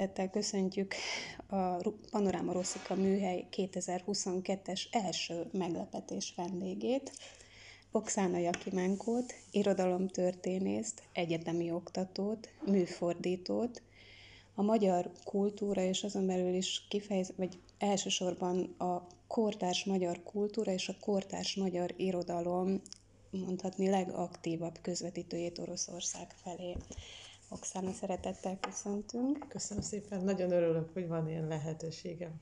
Szeretettel köszöntjük a Panoráma Rosszika műhely 2022-es első meglepetés vendégét, Oksana Jakimenkót, irodalomtörténészt, egyetemi oktatót, műfordítót, a magyar kultúra és azon belül is kifejez, vagy elsősorban a kortárs magyar kultúra és a kortárs magyar irodalom mondhatni legaktívabb közvetítőjét Oroszország felé. Oksana, szeretettel köszöntünk. Köszönöm szépen, nagyon örülök, hogy van ilyen lehetőségem.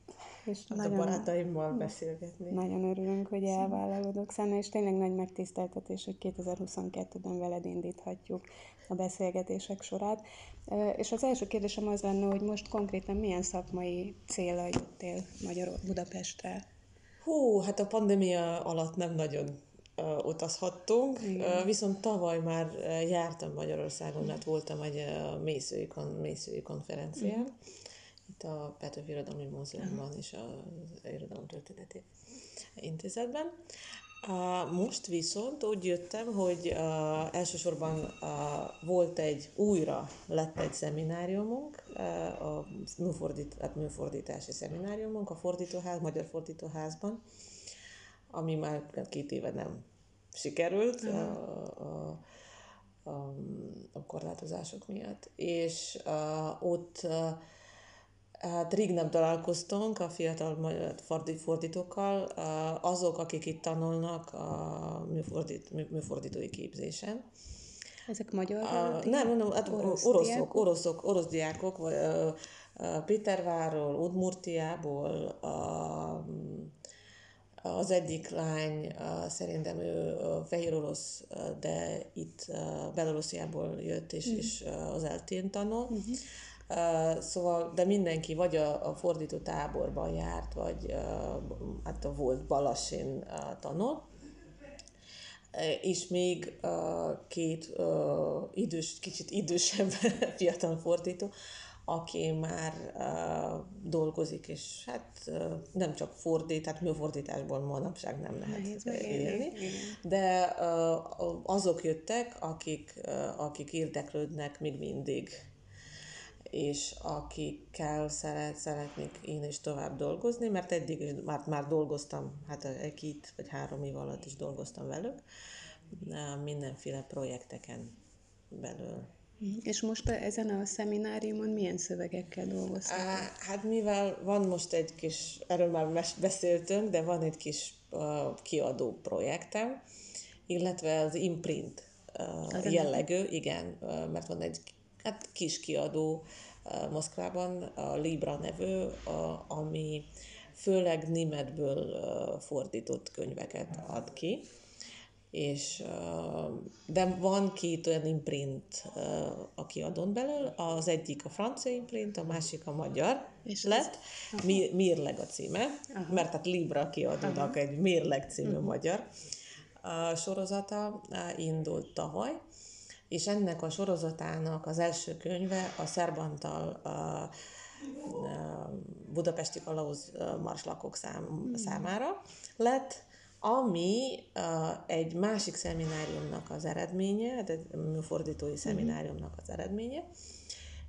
És hát nagyon, a barátaimmal beszélgetni. Nagyon örülünk, hogy elvállalod, Oksana, és tényleg nagy megtiszteltetés, hogy 2022-ben veled indíthatjuk a beszélgetések sorát. És az első kérdésem az lenne, hogy most konkrétan milyen szakmai célra jöttél Magyar Budapestre? Hú, hát a pandémia alatt nem nagyon utazhattunk, Igen. viszont tavaly már jártam Magyarországon, mert voltam egy mészői, kon, mészői konferencián, uh-huh. itt a Petőfi Irodalmi Múzeumban uh-huh. és az Irodalom Történeti Intézetben. Most viszont úgy jöttem, hogy uh, elsősorban uh, volt egy, újra lett egy szemináriumunk, uh, a műfordít, hát műfordítási szemináriumunk a fordítóház, Magyar Fordítóházban, ami már két éve nem sikerült uh-huh. a, a, a, a korlátozások miatt. És uh, ott uh, Hát rég nem találkoztunk a fiatal fordítókkal, azok, akik itt tanulnak a műfordít, műfordítói képzésen. Ezek magyar? A, nem, nem, hát orosz oroszok, diákok? oroszok, orosz diákok, vagy Péterváról, Udmurtiából, a, az egyik lány szerintem ő fehér orosz, de itt Belorussziából jött, és, mm. és az eltén tanul. Mm-hmm. Szóval, de mindenki vagy a, a fordító táborban járt, vagy hát a volt Balasin tanul. És még két idős, kicsit idősebb fiatal fordító, aki már uh, dolgozik, és hát uh, nem csak fordít, hát műfordításból manapság nem lehet Nehéz élni, de uh, azok jöttek, akik, uh, akik érdeklődnek még mindig és akikkel szeret, szeretnék én is tovább dolgozni, mert eddig is már, már dolgoztam, hát egy vagy három év alatt is dolgoztam velük, mindenféle projekteken belül. És most ezen a szemináriumon milyen szövegekkel dolgoztak? Hát mivel van most egy kis, erről már beszéltünk, de van egy kis uh, kiadó projektem, illetve az imprint uh, jellegű, igen, uh, mert van egy hát, kis kiadó uh, Moszkvában, a Libra nevű, uh, ami főleg németből uh, fordított könyveket ad ki és de van két olyan imprint a kiadón belül, az egyik a francia imprint, a másik a magyar és lett, ez... Mi, Mérleg a címe, Aha. mert hát Libra kiadónak egy Mérleg című uh-huh. magyar a sorozata indult tavaly, és ennek a sorozatának az első könyve a Szerbantal a, budapesti kalauz marslakok szám, uh-huh. számára lett, ami uh, egy másik szemináriumnak az eredménye, de műfordítói mhm. szemináriumnak az eredménye,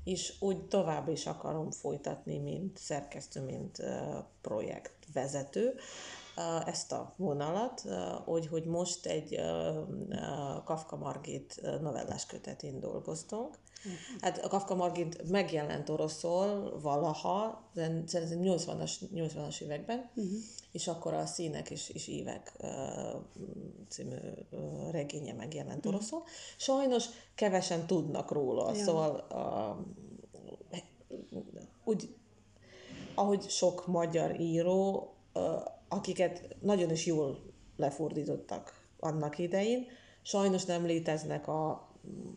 és úgy tovább is akarom folytatni, mint szerkesztő, mint uh, projektvezető uh, ezt a vonalat, hogy, hogy most egy Kafka Margit novellás kötetén dolgoztunk, Hát a Kafka Margit megjelent oroszul valaha, szerintem 80-as, 80-as években, uh-huh. és akkor a Színek és, és Évek uh, című uh, regénye megjelent uh-huh. oroszul. Sajnos kevesen tudnak róla, ja. szóval uh, úgy, ahogy sok magyar író, uh, akiket nagyon is jól lefordítottak annak idején, sajnos nem léteznek a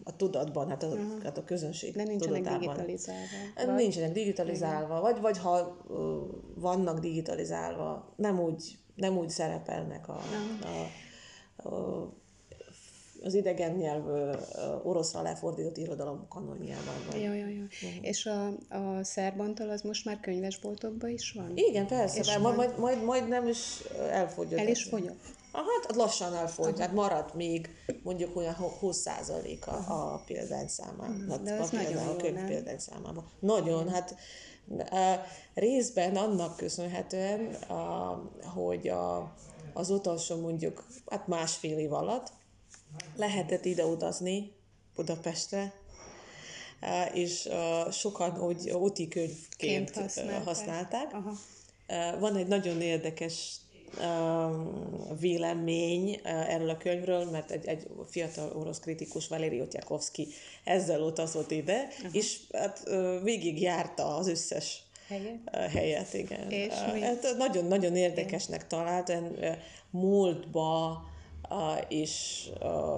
a tudatban, hát a, uh-huh. hát a közönség De nincsenek tudatában. digitalizálva. Vagy? Nincsenek digitalizálva, vagy, vagy ha uh, vannak digitalizálva, nem úgy, nem úgy szerepelnek a, uh-huh. a, a az idegen nyelvű oroszra lefordított irodalom kanonjában van. Jó, jó, jó. Uh-huh. És a, a szerbantal az most már könyvesboltokban is van? Igen, persze, és majd, majd, majd, majd nem is elfogyott. El is fogyott? Hát lassan elfogy, tehát maradt még mondjuk olyan 20% a, a példányszámában. Hát, De a, nagyon a könyv példányszámában. Nagyon, hát részben annak köszönhetően, a, hogy a, az utolsó mondjuk hát másfél év alatt lehetett ide utazni Budapestre, és sokan úgy úti könyvként használták. használták. Aha. Van egy nagyon érdekes vélemény erről a könyvről, mert egy, egy fiatal orosz kritikus, Valeri Otyakovsky ezzel utazott ide, uh-huh. és hát végig járta az összes helyet, helyet igen. És hát, nagyon-nagyon érdekesnek talált, múltba és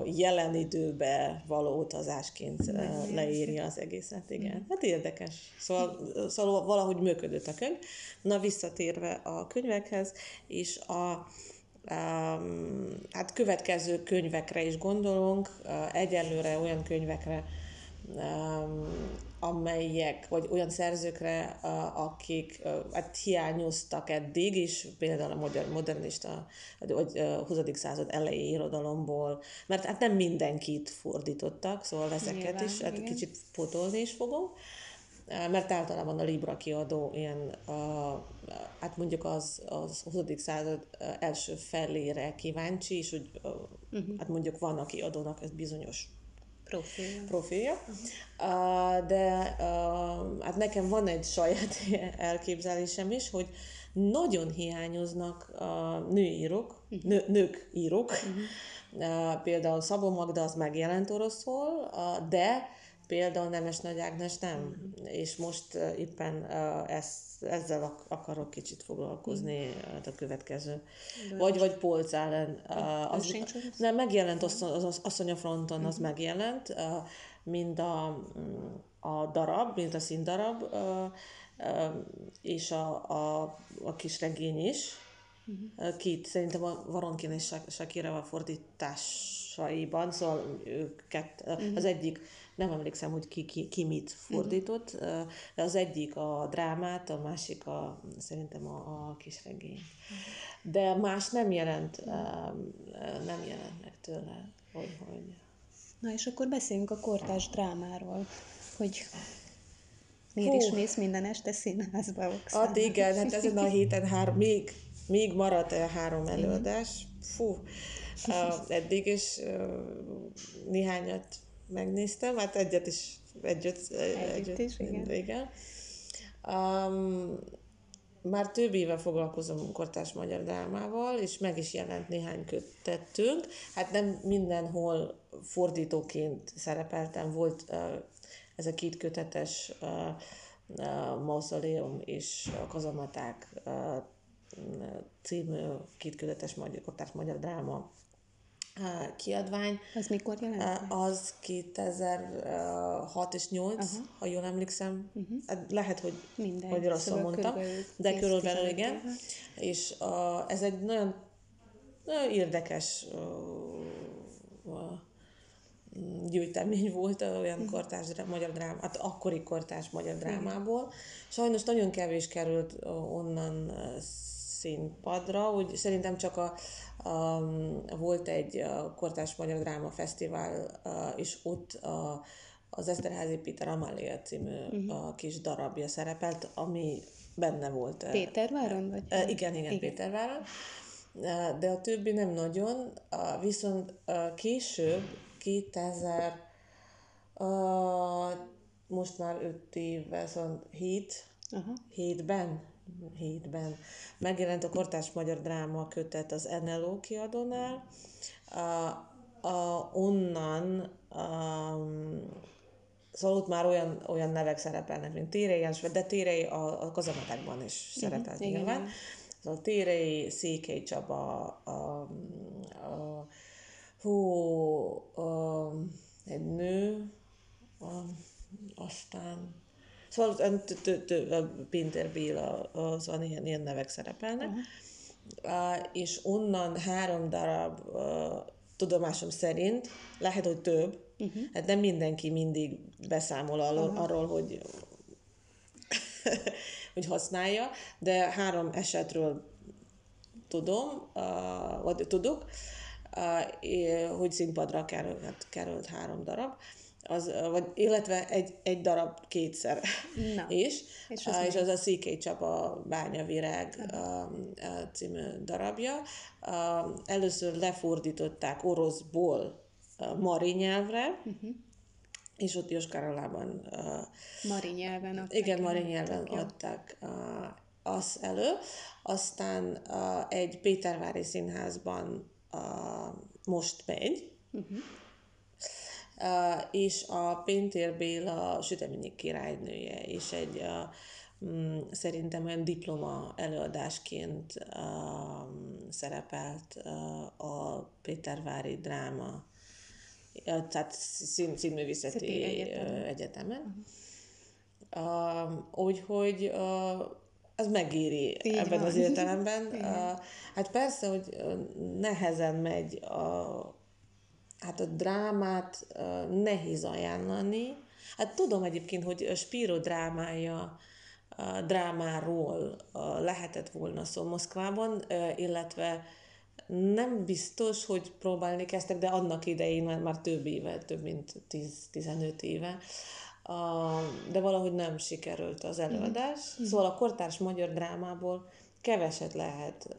jelen időbe való utazásként leírja az egészet, igen. Hát érdekes. Szóval, szóval valahogy működött a könyv. Na, visszatérve a könyvekhez, és a um, hát következő könyvekre is gondolunk, egyelőre olyan könyvekre, um, amelyek, vagy olyan szerzőkre, akik hát hiányoztak eddig is, például a modern, modernista, vagy 20. század elejé irodalomból, mert hát nem mindenkit fordítottak, szóval ezeket Nyilván, is hát kicsit potolni is fogom mert általában a Libra kiadó ilyen, a, hát mondjuk az, az 20. század első felére kíváncsi, és úgy, uh-huh. hát mondjuk van a kiadónak ez bizonyos profilja. profilja. De hát nekem van egy saját elképzelésem is, hogy nagyon hiányoznak a nőírók, uh-huh. nő, nők írók. Uh-huh. Uh, például Szabó Magda az megjelent oroszul, de például Nemes Nagy Ágnes nem. Uh-huh. És most éppen ezt, ezzel akarok kicsit foglalkozni uh-huh. a következő. De vagy, vagy Polc ellen. Uh, az, nem, megjelent az, az, az Asszony a fronton, uh-huh. az megjelent, mind a, a darab, mint a színdarab, és a, a, a kis regény is. Uh-huh. Két, szerintem a Varonkin és Shakira fordításaiban, szóval őket, uh-huh. az egyik nem emlékszem, hogy ki, ki, ki mit fordított, uh-huh. de az egyik a drámát, a másik a, szerintem a, a kisregény. Uh-huh. De más nem jelent, nem jelent meg tőle, hogy, hogy... Na és akkor beszéljünk a kortás drámáról, hogy miért Hú. is mész minden este színházba, Okszán? Hát igen, hát ezen a héten három, még, még maradt el három előadás. Fú, eddig is néhányat megnéztem, hát egyet is, együtt, együtt, együtt is, igen. igen. Um, már több éve foglalkozom kortás magyar drámával, és meg is jelent néhány kötettünk. Hát nem mindenhol fordítóként szerepeltem, volt uh, ez a két kötetes uh, uh, Mausoleum és a Kazamaták uh, című két kötetes magyar, kortás magyar dráma kiadvány. Az mikor jelent? Az 2006 és 8, uh-huh. ha jól emlékszem. Uh-huh. Lehet, hogy, Mindegy, hogy rosszul szóval mondtam, de körülbelül igen. És uh, ez egy nagyon, nagyon érdekes uh, gyűjtemény volt olyan uh-huh. kortárs magyar dráma, hát akkori kortárs magyar drámából. Sajnos nagyon kevés került onnan színpadra, úgy szerintem csak a, a, volt egy kortás magyar dráma fesztivál, és ott a, az Eszterházi Péter Amália című uh-huh. a kis darabja szerepelt, ami benne volt. Péterváron? Vagy? Igen, igen, igen, Péterváron. De a többi nem nagyon, viszont később, 2000, most már 5 éve, szóval 7, Aha. hétben 2007-ben megjelent a kortárs magyar dráma kötet az NLO kiadónál. A, a, onnan a, Szóval ott már olyan, olyan nevek szerepelnek, mint Térei János, de Térei a, a kazamatákban is uh-huh, szerepelt igen. nyilván. Szóval Térei, Székely Csaba, a, a, hú, a, egy nő, a, aztán Szóval Pinter Béla, az van ilyen, ilyen nevek szerepelnek. Uh-huh. Uh, és onnan három darab tudomásom szerint, lehet, hogy több, uh-huh. hát nem mindenki mindig beszámol arról, uh-huh. arról hogy, hogy használja, de három esetről tudom, uh, vagy tudok, uh, hogy színpadra került, hát került három darab az, vagy, illetve egy, egy darab kétszer Na. is, és az, és az a Székely Csaba Bányavirág című darabja. Először lefordították oroszból mari nyelvre, uh-huh. és ott Joskarolában mari nyelven adták. Igen, mari nyelven adták azt elő. Aztán egy Pétervári Színházban most megy, uh-huh és a Péntér Béla süteményi királynője, és egy mm, szerintem olyan diploma előadásként szerepelt a Pétervári dráma, tehát szín, színművészeti egyetemen. egyetemen. Uh, úgyhogy uh, az megéri Így ebben van. az értelemben. Uh, hát persze, hogy nehezen megy a, hát a drámát nehéz ajánlani. Hát tudom egyébként, hogy Spiro drámája, drámáról lehetett volna szó Moszkvában, illetve nem biztos, hogy próbálni kezdtek, de annak idején már, már több éve, több mint 10-15 éve, de valahogy nem sikerült az előadás. Mm. Szóval a kortárs magyar drámából keveset lehet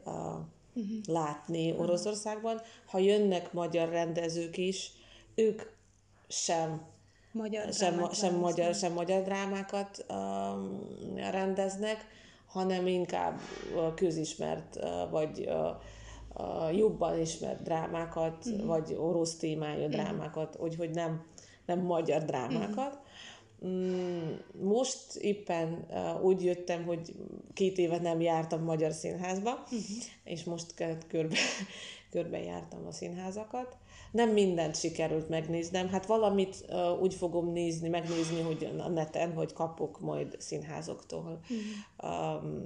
uh-huh. látni Oroszországban. Ha jönnek magyar rendezők is, ők sem magyar sem, sem, magyar, sem magyar drámákat um, rendeznek, hanem inkább közismert, uh, vagy uh, uh, jobban ismert drámákat, uh-huh. vagy orosz témájú drámákat, úgyhogy nem, nem magyar drámákat. Uh-huh. Mm, most éppen uh, úgy jöttem, hogy két éve nem jártam magyar színházba, uh-huh. és most körbe, körbe jártam a színházakat. Nem mindent sikerült megnéznem, hát valamit uh, úgy fogom nézni, megnézni, hogy a neten, hogy kapok majd színházoktól. Uh-huh. Um,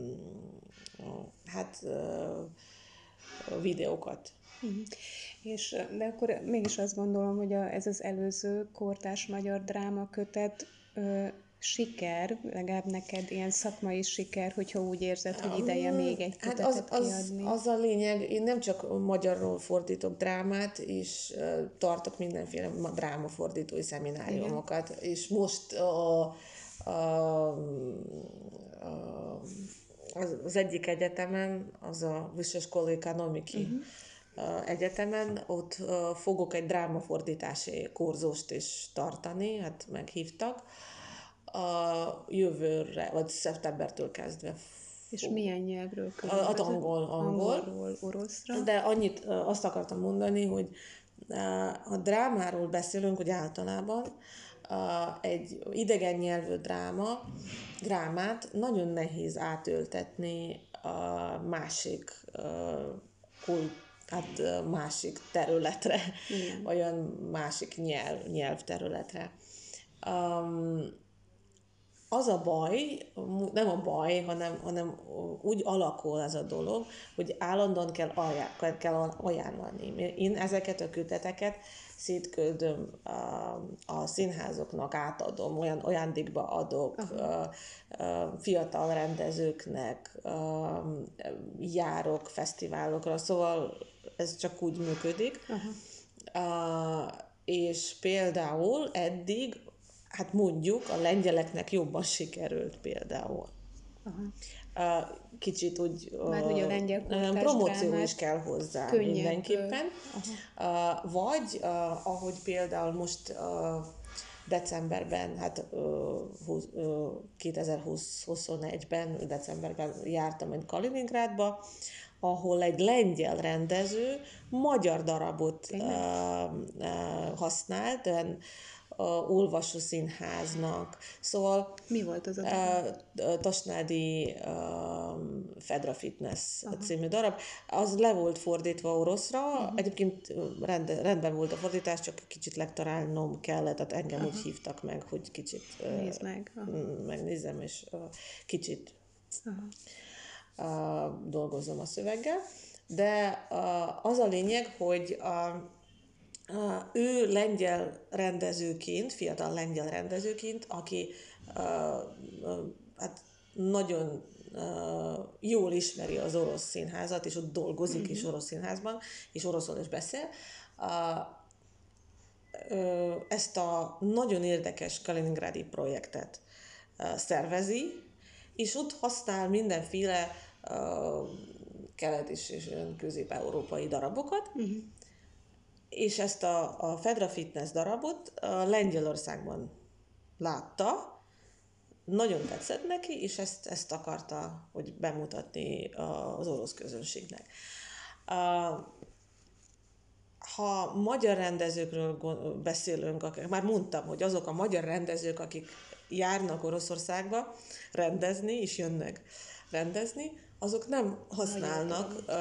hát uh, videókat. Uh-huh. És, de akkor mégis azt gondolom, hogy a, ez az előző kortás magyar dráma kötet ö, siker, legalább neked ilyen szakmai siker, hogyha úgy érzed, hogy ideje még egy hát az, az, az a lényeg, én nem csak magyarról fordítok drámát, és uh, tartok mindenféle drámafordítói szemináriumokat, Igen. és most a, a, a, az, az egyik egyetemen, az a Vyssoskola Ekonomiki, uh-huh egyetemen, ott fogok egy drámafordítási kurzust is tartani, hát meghívtak. A jövőre, vagy szeptembertől kezdve. És milyen nyelvről A, Az angol, angol. Angolról oroszra. De annyit azt akartam mondani, hogy a drámáról beszélünk, hogy általában egy idegen nyelvű dráma, drámát nagyon nehéz átöltetni a másik kult hát másik területre, Igen. olyan másik nyelv, nyelvterületre. Um, az a baj, nem a baj, hanem, hanem úgy alakul ez a dolog, hogy állandóan kell, ajánl, kell ajánlani. Én ezeket a köteteket szétküldöm a, színházoknak, átadom, olyan ajándékba adok uh, fiatal rendezőknek, járok fesztiválokra, szóval ez csak úgy működik. Uh, és például eddig, hát mondjuk a lengyeleknek jobban sikerült például. Aha. Uh, kicsit úgy Már ugye a lengyel promóció is kell hozzá könnyebb. mindenképpen. Aha. Uh, vagy uh, ahogy például most uh, decemberben, hát uh, uh, 2020-21-ben, decemberben jártam egy Kaliningrádba, ahol egy lengyel rendező magyar darabot uh, uh, használt, olyan uh, olvasó színháznak. Szóval... Mi volt az a? Uh, Tasnádi uh, Fedra Fitness Aha. című darab. Az le volt fordítva oroszra, uh-huh. egyébként rend, rendben volt a fordítás, csak kicsit lektorálnom kellett, tehát engem uh-huh. úgy hívtak meg, hogy kicsit Nézd meg. Uh-huh. megnézem, és uh, kicsit uh-huh dolgozom a szöveggel, de az a lényeg, hogy a, ő lengyel rendezőként, fiatal lengyel rendezőként, aki hát nagyon jól ismeri az orosz színházat, és ott dolgozik is orosz színházban, és oroszul is beszél, ezt a nagyon érdekes Kaliningrádi projektet szervezi, és ott használ mindenféle kelet- és, közép-európai darabokat, uh-huh. és ezt a, a Fedra Fitness darabot a Lengyelországban látta, nagyon tetszett neki, és ezt, ezt akarta, hogy bemutatni az orosz közönségnek. Ha magyar rendezőkről beszélünk, már mondtam, hogy azok a magyar rendezők, akik járnak Oroszországba rendezni, és jönnek rendezni, azok nem használnak uh,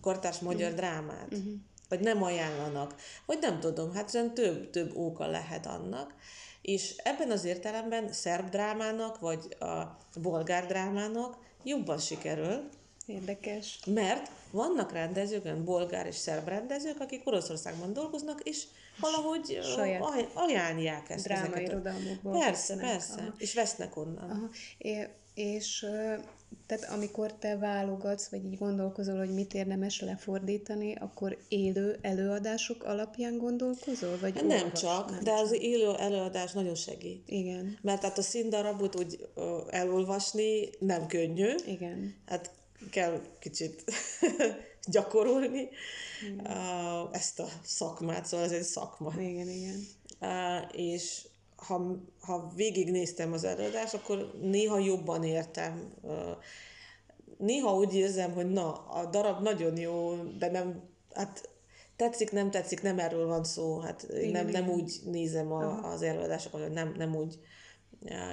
kortárs magyar uh-huh. drámát. Uh-huh. Vagy nem ajánlanak. Vagy nem tudom, hát több, több óka lehet annak. És ebben az értelemben szerb drámának, vagy a bolgár drámának jobban sikerül. Érdekes. Mert vannak rendezők, bolgár és szerb rendezők, akik Oroszországban dolgoznak, és valahogy Saját ajánlják ezt. Drámairodalmukból. Persze, persze. Aha. És vesznek onnan. Aha. É, és tehát amikor te válogatsz, vagy így gondolkozol, hogy mit érdemes lefordítani, akkor élő előadások alapján gondolkozol? Vagy nem olvas? csak, nem de csak. az élő előadás nagyon segít. Igen. Mert hát a színdarabot úgy elolvasni nem könnyű. Igen. Hát kell kicsit gyakorolni igen. ezt a szakmát, szóval ez egy szakma. Igen, igen. És ha, ha végignéztem az előadást, akkor néha jobban értem. Néha úgy érzem, hogy na, a darab nagyon jó, de nem, hát tetszik, nem tetszik, nem erről van szó. Hát én nem, nem úgy nézem a, az előadásokat, hogy nem, nem úgy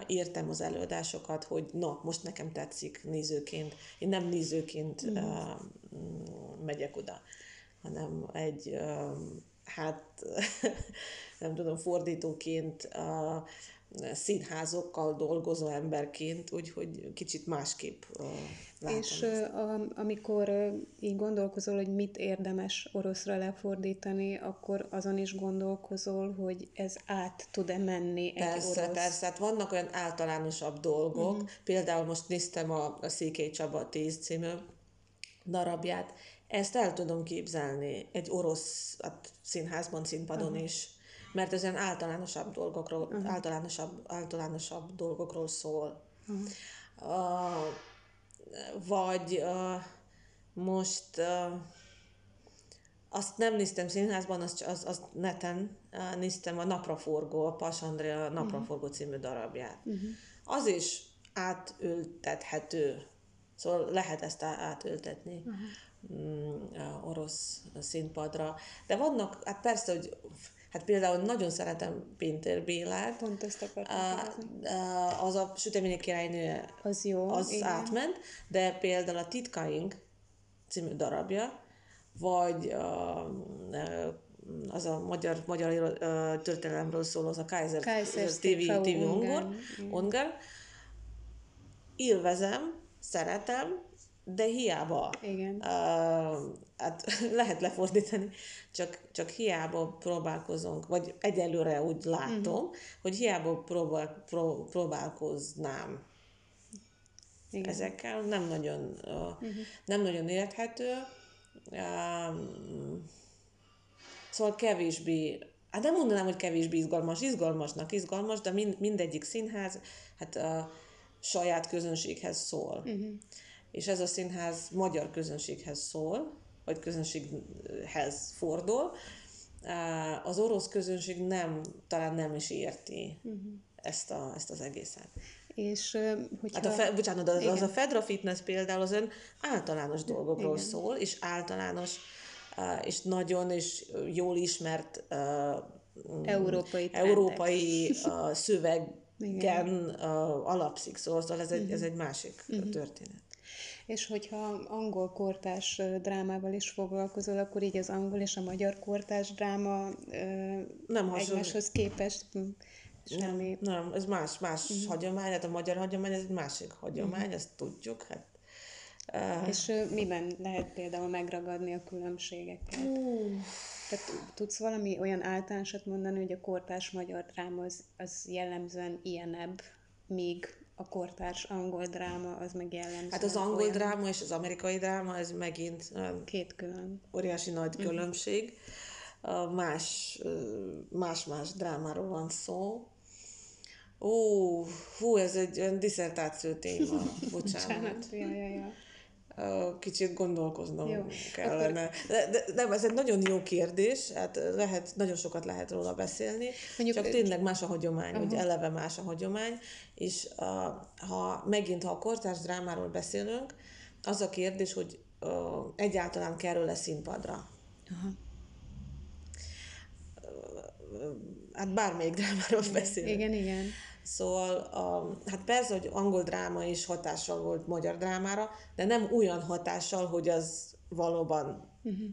értem az előadásokat, hogy na, most nekem tetszik nézőként. Én nem nézőként mm. megyek oda, hanem egy, uh, hát nem tudom, fordítóként, a színházokkal dolgozó emberként, úgyhogy kicsit másképp látom És a, amikor így gondolkozol, hogy mit érdemes oroszra lefordítani, akkor azon is gondolkozol, hogy ez át tud-e menni egy persze, orosz... Persze, hát vannak olyan általánosabb dolgok, uh-huh. például most néztem a, a Székely Csaba 10 című darabját, ezt el tudom képzelni egy orosz hát, színházban, színpadon uh-huh. is mert ezen általánosabb dolgokról, uh-huh. általánosabb, általánosabb dolgokról szól. Uh-huh. Uh, vagy uh, most uh, azt nem néztem színházban, azt, az, azt neten uh, néztem a Napraforgó, a Pas Andrea Napraforgó uh-huh. című darabját. Uh-huh. Az is átültethető. Szóval lehet ezt átültetni uh-huh. Orosz színpadra. De vannak, hát persze, hogy Hát például nagyon szeretem Pinter Bélát. Pont ezt akartam Az a Süteményi királynő az, jó, az igen. átment, de például a Titkaink című darabja, vagy a, az a magyar, magyar történelemről szóló, az a Kaiser, Kaiser TV, TV Ongor, Ongor. Élvezem, szeretem, de hiába. Igen. Uh, hát lehet lefordítani, csak, csak hiába próbálkozunk, vagy egyelőre úgy látom, uh-huh. hogy hiába próbál, pró, próbálkoznám Igen. ezekkel, nem nagyon, uh, uh-huh. nem nagyon érthető. Um, szóval kevésbé, hát nem mondanám, hogy kevésbé izgalmas, izgalmasnak izgalmas, de mind, mindegyik színház hát a saját közönséghez szól. Uh-huh és ez a színház magyar közönséghez szól, vagy közönséghez fordul. Az orosz közönség nem, talán nem is érti uh-huh. ezt, a, ezt az egészet. És hogyha... Hát a fe, bocsánat, az, az a Fedra Fitness például az ön általános dolgokról Igen. szól, és általános, és nagyon és jól ismert európai, európai szövegen alapszik, szóval ez egy, uh-huh. ez egy másik uh-huh. történet. És hogyha angol kortás drámával is foglalkozol, akkor így az angol és a magyar kortás dráma nem egymáshoz képest semmi. Nem, nem, ez más, más uh-huh. hagyomány, hát a magyar hagyomány, ez egy másik hagyomány, uh-huh. ezt tudjuk. Hát, uh... És uh, miben lehet például megragadni a különbségeket? Uh. Tehát tudsz valami olyan általánosat mondani, hogy a kortárs magyar dráma az, az jellemzően ilyenebb, míg a kortárs angol dráma az meg jellemzően Hát az angol olyan... dráma és az amerikai dráma, ez megint két külön. Óriási nagy mhm. különbség. Más, más-más drámáról van szó. Ó, hú, ez egy olyan diszertáció téma, bocsánat. bocsánat. Ja, ja, ja kicsit gondolkoznom jó. kellene. De, de, nem, ez egy nagyon jó kérdés, hát lehet, nagyon sokat lehet róla beszélni, Mondjuk, csak tényleg más a hagyomány, uh-huh. hogy eleve más a hagyomány, és a, ha megint, ha a kortárs drámáról beszélünk, az a kérdés, hogy uh, egyáltalán kerül-e színpadra. Uh-huh. Hát bármelyik drámáról beszélünk. Igen, igen. Szóval, a, hát persze, hogy angol dráma is hatással volt magyar drámára, de nem olyan hatással, hogy az valóban uh-huh.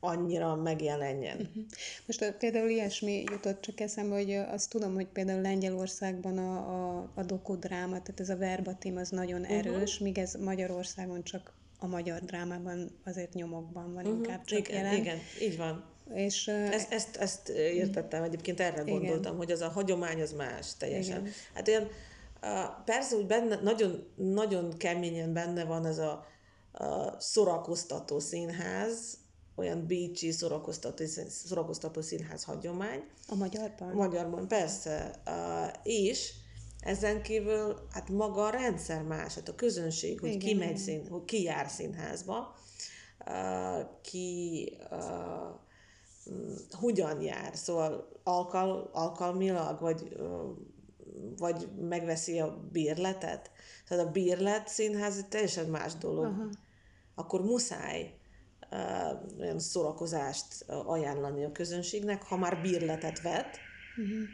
annyira megjelenjen. Uh-huh. Most például ilyesmi jutott csak eszembe, hogy azt tudom, hogy például Lengyelországban a, a, a dokodráma, tehát ez a verbatim az nagyon mhm. erős, uh-huh. míg ez Magyarországon csak a magyar drámában azért nyomokban van uh-huh. inkább csak igen, jelen. Igen, így van. És, ezt, ezt, ezt értettem, egyébként erre igen. gondoltam, hogy az a hagyomány az más teljesen. Igen. Hát olyan, persze, hogy benne, nagyon, nagyon keményen benne van ez a, a szorakoztató színház, olyan bécsi szorakoztató, szorakoztató színház hagyomány. A magyarban? A magyarban, persze. És ezen kívül, hát maga a rendszer más, hát a közönség, hogy ki megy szín, hogy ki jár színházba, ki hogyan jár, szóval alkal, alkalmilag, vagy, vagy megveszi a bérletet. Tehát a bérlet színház egy teljesen más dolog. Aha. Akkor muszáj uh, olyan szórakozást ajánlani a közönségnek, ha már bérletet vett, uh-huh.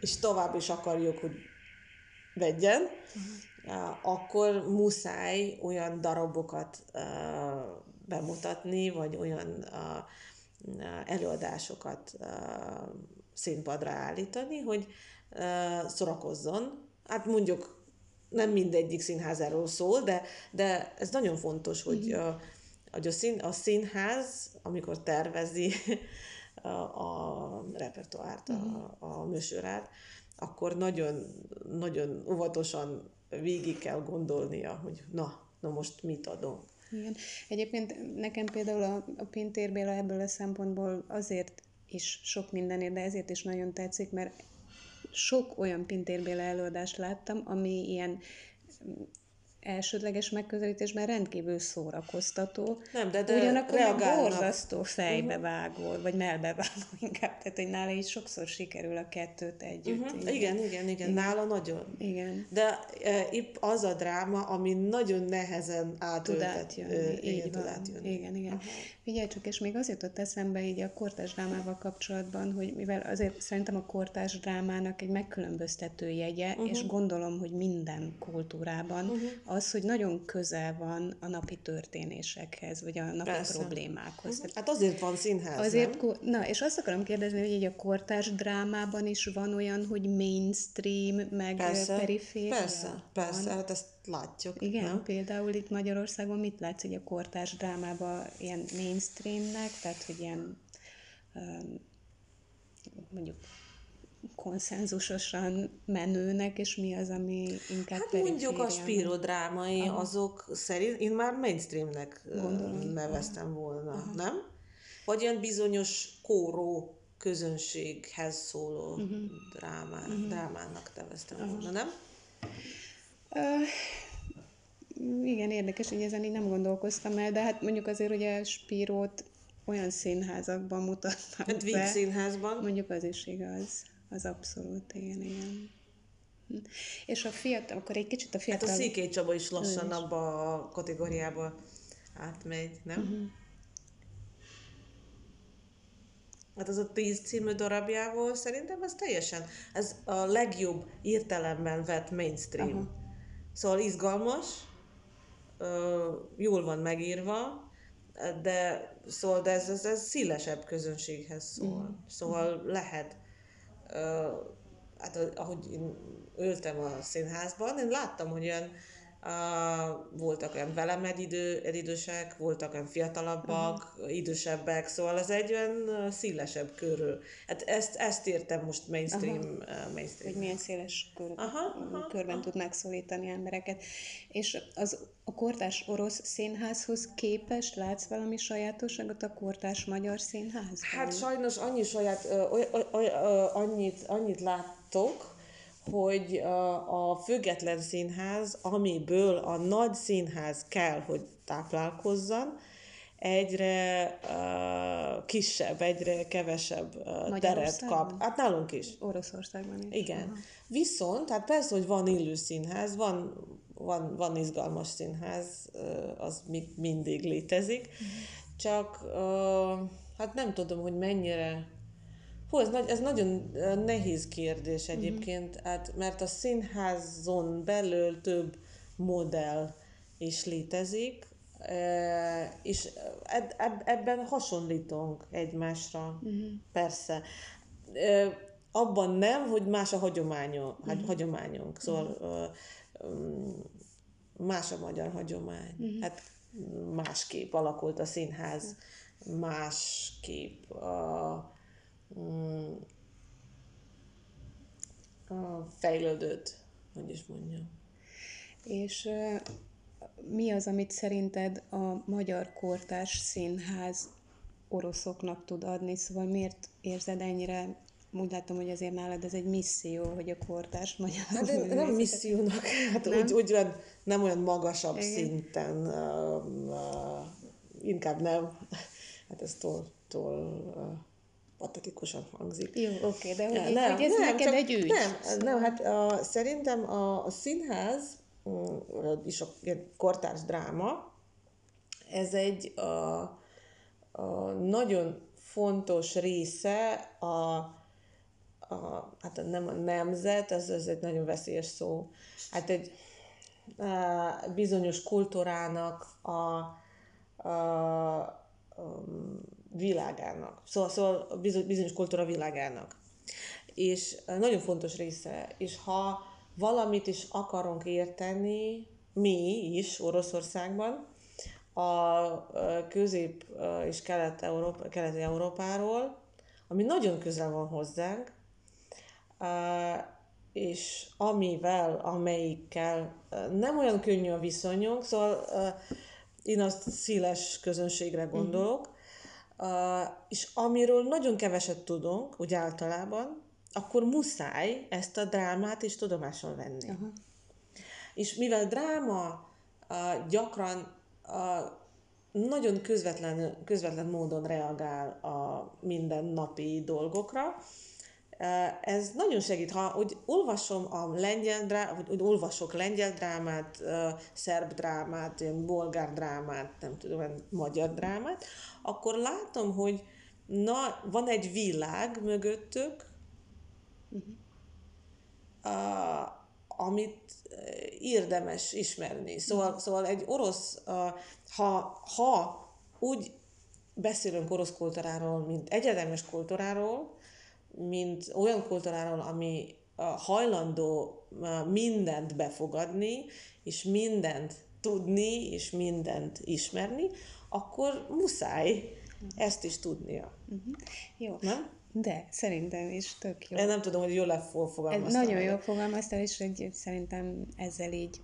és tovább is akarjuk, hogy vegyen, uh-huh. akkor muszáj olyan darabokat uh, bemutatni, vagy olyan uh, előadásokat színpadra állítani, hogy szorakozzon. Hát mondjuk nem mindegyik színház erről szól, de, de ez nagyon fontos, hogy, a, hogy a, szín, a színház, amikor tervezi a, a repertoárt, a, a műsorát, akkor nagyon, nagyon óvatosan végig kell gondolnia, hogy na, na most mit adunk. Igen. Egyébként nekem például a, a Pintér Béla ebből a szempontból azért is sok mindenért, de ezért is nagyon tetszik, mert sok olyan Pintér Béla előadást láttam, ami ilyen elsődleges megközelítésben rendkívül szórakoztató. Nem, de, de Ugyanakkor reagálnak. borzasztó fejbevágó, uh-huh. vagy melbevágó inkább. Tehát, hogy nála is sokszor sikerül a kettőt együtt. Uh-huh. Igen, igen, igen, igen, nála nagyon. Igen. De e, épp az a dráma, ami nagyon nehezen átöltet. Tud átjönni. Így van. Átjönni. Igen, igen. Uh-huh. Figyelj csak, és még az jutott eszembe így a kortás drámával kapcsolatban, hogy mivel azért szerintem a kortás drámának egy megkülönböztető jegye, uh-huh. és gondolom, hogy minden kultúrában uh-huh az, hogy nagyon közel van a napi történésekhez, vagy a napi Persze. problémákhoz. Uh-huh. Hát azért van színház, azért, nem? Na, és azt akarom kérdezni, hogy így a kortárs drámában is van olyan, hogy mainstream, meg persze, periféria? Persze, persze, van. hát ezt látjuk. Igen, nem? például itt Magyarországon mit látsz, hogy a kortárs drámában ilyen mainstreamnek, tehát hogy ilyen mondjuk konszenzusosan menőnek, és mi az, ami inkább Hát mondjuk a spirodrámai, Aha. azok szerint én már mainstreamnek Gondolom. neveztem volna, Aha. nem? Vagy ilyen bizonyos kóró közönséghez szóló uh-huh. drámá, uh-huh. drámának neveztem Aha. volna, nem? Uh, igen, érdekes, hogy ezen így nem gondolkoztam el, de hát mondjuk azért ugye Spirót olyan színházakban mutatnak hát be. színházban. Mondjuk az is igaz. Az abszolút, igen, igen. És a fiatal, akkor egy kicsit a fiatal... Hát a Székely Csaba is lassan abba a kategóriába átmegy, nem? Uh-huh. Hát az a tíz című darabjával szerintem ez teljesen, ez a legjobb értelemben vett mainstream. Uh-huh. Szóval izgalmas, jól van megírva, de szóval de ez, ez, ez szélesebb közönséghez szól. Uh-huh. Szóval lehet hát ahogy én ültem a színházban, én láttam, hogy olyan voltak olyan velem egyidő, egyidősek, voltak olyan fiatalabbak, uh-huh. idősebbek, szóval az egy olyan szélesebb körül. Hát ezt, ezt értem most mainstream. Uh, mainstream. Hogy milyen széles kör, aha, aha, körben aha. tud megszólítani embereket. És az a kortárs orosz színházhoz képest látsz valami sajátosságot a kortárs magyar színház? Hát sajnos annyi saját, ö, ö, ö, ö, annyit, annyit láttok, hogy a független színház, amiből a nagy színház kell, hogy táplálkozzon, egyre uh, kisebb, egyre kevesebb uh, teret kap. Hát nálunk is. Oroszországban is. Igen. Aha. Viszont, hát persze, hogy van illő színház, van, van, van izgalmas színház, uh, az mindig létezik, uh-huh. csak uh, hát nem tudom, hogy mennyire Hú, ez, nagy, ez nagyon nehéz kérdés mhm. egyébként, mm-hmm. hát, mert a színházon belül több modell is létezik, és ebben hasonlítunk egymásra, mm-hmm. persze. Abban nem, hogy más a hagyományunk, mm-hmm. hagyományunk. szóval mm-hmm. más a magyar hagyomány. Mm-hmm. Hát másképp alakult a színház, másképp a Mm. fejlődött, hogy is mondjam. És mi az, amit szerinted a magyar kortárs színház oroszoknak tud adni? Szóval miért érzed ennyire úgy látom, hogy azért nálad ez egy misszió, hogy a kortárs magyar Hát nem missziónak, hát nem? Úgy, úgy olyan, nem olyan magasabb Igen. szinten, uh, uh, inkább nem. Hát ez tol, tol uh, patetikusan hangzik. Jó, oké, de hogy, nem, hogy ez nem, neked csak, egy ügy. Nem, nem hát a, szerintem a, a színház és mm, a kortárs dráma, ez egy a, a nagyon fontos része a, a, hát nem a nemzet, ez, ez egy nagyon veszélyes szó, hát egy a, bizonyos kultúrának a, a világának. Szóval, szóval bizonyos kultúra világának. És nagyon fontos része. És ha valamit is akarunk érteni, mi is Oroszországban, a közép- és kelet-európa, keleti Európáról, ami nagyon közel van hozzánk, és amivel, amelyikkel nem olyan könnyű a viszonyunk, szóval én azt széles közönségre gondolok, Uh, és amiről nagyon keveset tudunk, úgy általában, akkor muszáj ezt a drámát is tudomásul venni. Uh-huh. És mivel dráma uh, gyakran uh, nagyon közvetlen, közvetlen módon reagál a mindennapi dolgokra, ez nagyon segít, ha úgy olvasom a lengyel drámát, vagy úgy olvasok lengyel drámát, szerb drámát, bolgár drámát, nem tudom, magyar drámát, akkor látom, hogy na, van egy világ mögöttük, uh-huh. uh, amit érdemes ismerni. Szóval, uh-huh. szóval egy orosz, ha, ha úgy beszélünk orosz kultúráról, mint egyetemes kultúráról, mint olyan kultúráról, ami hajlandó mindent befogadni, és mindent tudni, és mindent ismerni, akkor muszáj ezt is tudnia. Uh-huh. Jó. Nem? De, szerintem is tök jó. Én nem tudom, hogy jól fogalmaztam. Nagyon jól fogalmaztál, és hogy szerintem ezzel így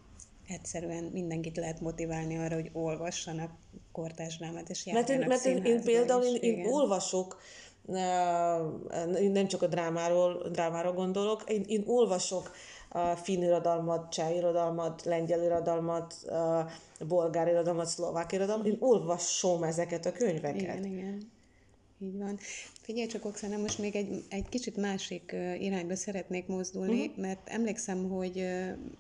egyszerűen mindenkit lehet motiválni arra, hogy olvassanak kortásdrámát, és mert én, mert én, én például is, én, én olvasok nem csak a drámáról, drámáról gondolok, én, én olvasok a finn irodalmat, cseh irodalmat, lengyel irodalmat, bolgár irodalmat, szlovák irodalmat, én olvasom ezeket a könyveket. Igen, igen. Így van. Figyelj csak, Oksana, most még egy, egy kicsit másik irányba szeretnék mozdulni, uh-huh. mert emlékszem, hogy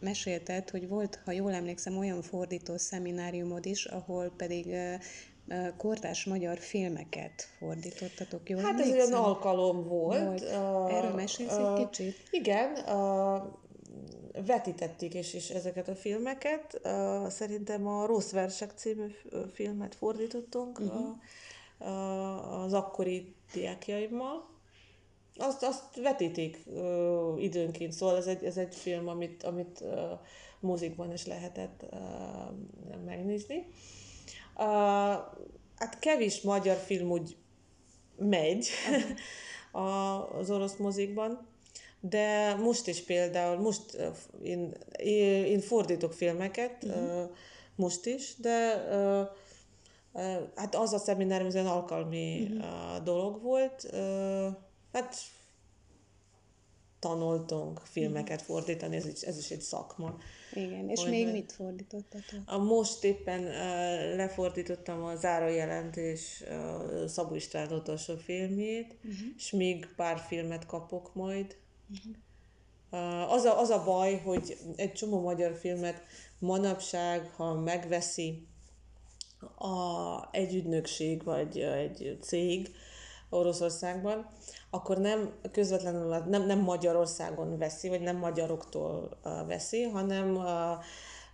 mesélted, hogy volt, ha jól emlékszem, olyan fordító szemináriumod is, ahol pedig kortás magyar filmeket fordítottatok, jól Hát ez olyan alkalom volt. volt. Erről mesélsz egy kicsit? Igen, vetítették is, is ezeket a filmeket. Szerintem a Rossz Versek című filmet fordítottunk uh-huh. az akkori diákjaimmal. azt, azt vetítik uh, időnként, szóval ez egy, ez egy film, amit, amit uh, mozikban is lehetett uh, megnézni. Uh, hát kevés magyar film úgy megy uh-huh. az orosz mozikban, de most is például, most én, én fordítok filmeket, uh-huh. uh, most is, de hát az a szeminárium, ez egy alkalmi uh-huh. uh, dolog volt, hát tanultunk filmeket fordítani, ez is, ez is egy szakma. Igen, és még mit fordítottatok? A most éppen uh, lefordítottam a zárójelentés uh, Szabó István utolsó filmjét, uh-huh. és még pár filmet kapok majd. Uh-huh. Uh, az, a, az a baj, hogy egy csomó magyar filmet manapság, ha megveszi a, egy ügynökség vagy egy cég Oroszországban, akkor nem közvetlenül nem, nem Magyarországon veszi, vagy nem magyaroktól veszi, hanem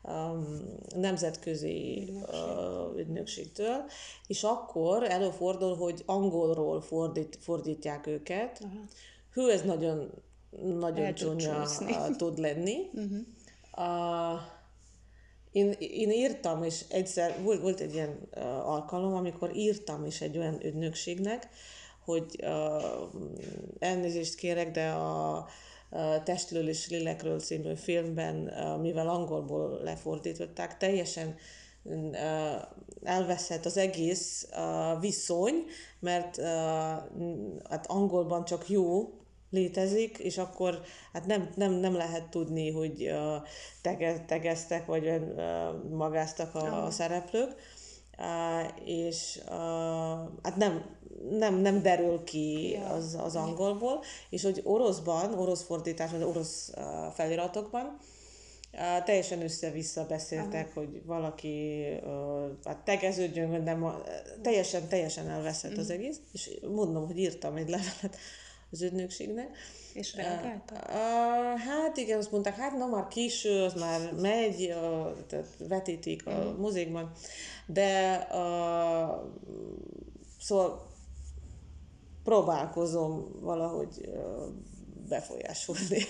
um, nemzetközi uh, ügynökségtől, és akkor előfordul, hogy angolról fordít, fordítják őket. Aha. Hű, ez nagyon, nagyon csúnya tud lenni. uh-huh. uh, én, én írtam, és egyszer volt, volt egy ilyen uh, alkalom, amikor írtam is egy olyan ügynökségnek, hogy uh, elnézést kérek, de a, Testről és Lélekről című filmben, mivel angolból lefordították, teljesen elveszett az egész viszony, mert hát angolban csak jó létezik, és akkor hát nem, nem, nem lehet tudni, hogy tege, tegeztek, vagy magáztak a, a szereplők, és hát nem, nem, nem derül ki az, az angolból, és hogy oroszban, orosz fordításban, orosz feliratokban uh, teljesen össze-vissza beszéltek, Aha. hogy valaki uh, hát tegeződjön, de ma, teljesen, teljesen elveszett az mhm. egész, és mondom, hogy írtam egy levelet az ügynökségnek. És reagáltak? Hát igen, azt mondták, hát na már késő, az már megy, tehát vetítik a uh-huh. mozikban, de uh, szóval próbálkozom valahogy befolyásolni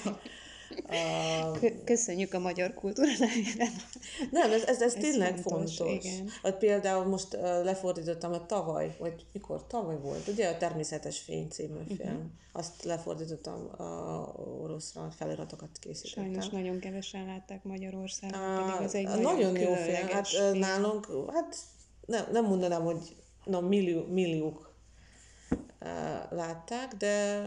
Köszönjük a magyar kultúra nevében. Nem, ez, ez, ez, ez tényleg fontos. fontos. Igen. Hát például most lefordítottam a tavaly, vagy mikor? Tavaly volt, ugye a Természetes Fény című uh-huh. film. Azt lefordítottam uh, oroszra, feliratokat készítettem. Sajnos nagyon kevesen látták Magyarországon, pedig az egy nagyon, nagyon jó film. Hát film. nálunk, hát nem, nem mondanám, hogy na, millió, milliók látták, de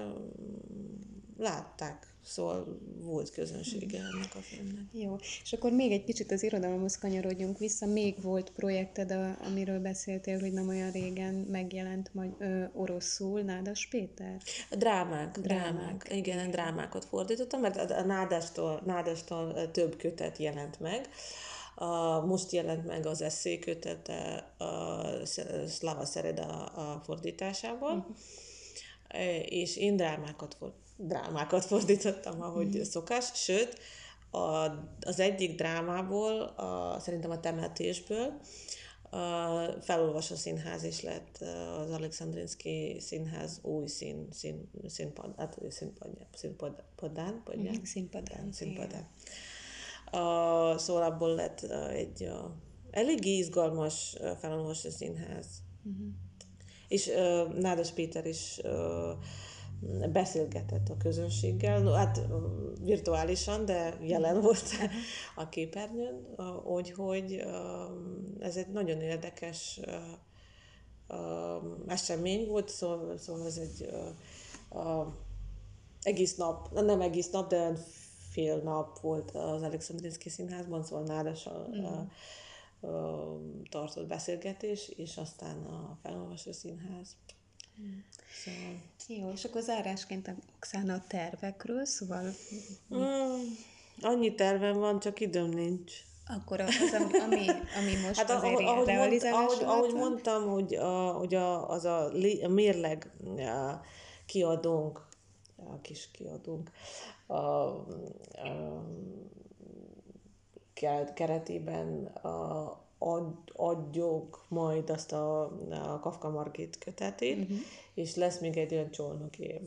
látták. Szóval volt közönsége ennek a filmnek. Jó, és akkor még egy kicsit az irodalomhoz kanyarodjunk vissza. Még volt projekted, a, amiről beszéltél, hogy nem olyan régen megjelent majd ö, oroszul Nádas Péter? A drámák, drámák. drámák. Igen, drámákat fordítottam, mert a Nádastól, Nádastól több kötet jelent meg. A, most jelent meg az eszékötete a Slava Szereda a fordításában, uh-huh. és én drámákat, drámákat fordítottam, ahogy uh-huh. szokás, sőt, a, az egyik drámából, a, szerintem a temetésből, a felolvasó színház is lett az Alexandrinski színház új szín, szín, színpad, hát színpadján, színpadán, padán, padján, színpadán, színpadán. Uh, szóval abból lett egy uh, eléggé izgalmas felolvasó színház. Uh-huh. És uh, Nádas Péter is uh, beszélgetett a közönséggel, hát virtuálisan, de jelen volt a képernyőn, hogy, hogy ez egy nagyon érdekes esemény volt, szóval, szóval ez egy egész nap, nem egész nap, de fél nap volt az Alexandrinszki Színházban, szóval Nádas a, mm. a, a, tartott beszélgetés, és aztán a felolvasó színház. Szóval... Jó, és akkor zárásként Oksana a tervekről, szóval... Mm, annyi tervem van, csak időm nincs. Akkor az, ami, ami most hát, azért ahogy, ahogy, ahogy, ahogy mondtam, hogy, a, hogy a, az a, a mérleg a kiadónk, a kis kiadónk, a, a keretében a, ad, adjuk majd azt a, a Kafka Margit kötetét, uh-huh. és lesz még egy olyan csolnoki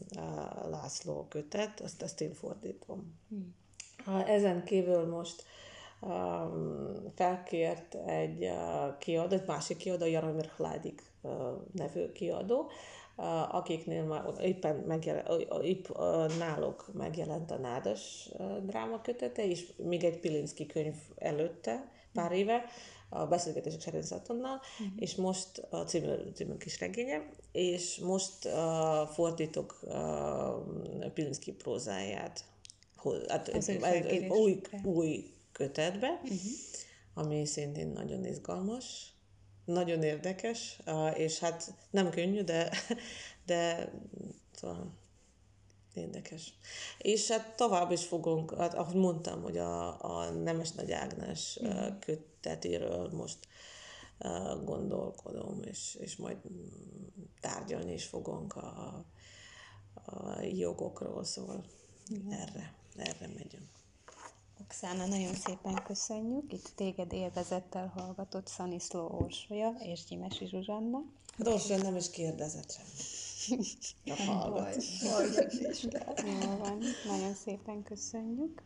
László kötet, azt, azt én fordítom. Uh-huh. Ezen kívül most um, felkért egy uh, kiadó, egy másik kiadó, Jaromir Hládik uh, nevű kiadó, uh, akiknél már éppen megjelent, épp náluk megjelent a Nádas dráma kötete, és még egy Pilinszki könyv előtte, pár éve, a beszélgetések Sherin Satonnal, uh-huh. és most a című, című kis regénye, és most uh, fordítok uh, Pilinszki prózáját. Hát, egy, egy új, új kötetbe, uh-huh. ami szintén nagyon izgalmas, nagyon érdekes, uh, és hát nem könnyű, de, de szóval Érdekes. És hát tovább is fogunk, hát ahogy mondtam, hogy a, a Nemes Nagy Ágnes mm. kötetéről most uh, gondolkodom, és, és majd tárgyalni is fogunk a, a jogokról, szóval mm. erre, erre megyünk. Oksana, nagyon szépen köszönjük. Itt téged élvezettel hallgatott Szaniszló Orsolya és Gyimesi Zsuzsanna. Hát Orsolya nem is kérdezett sem. Jó van, nagyon szépen köszönjük.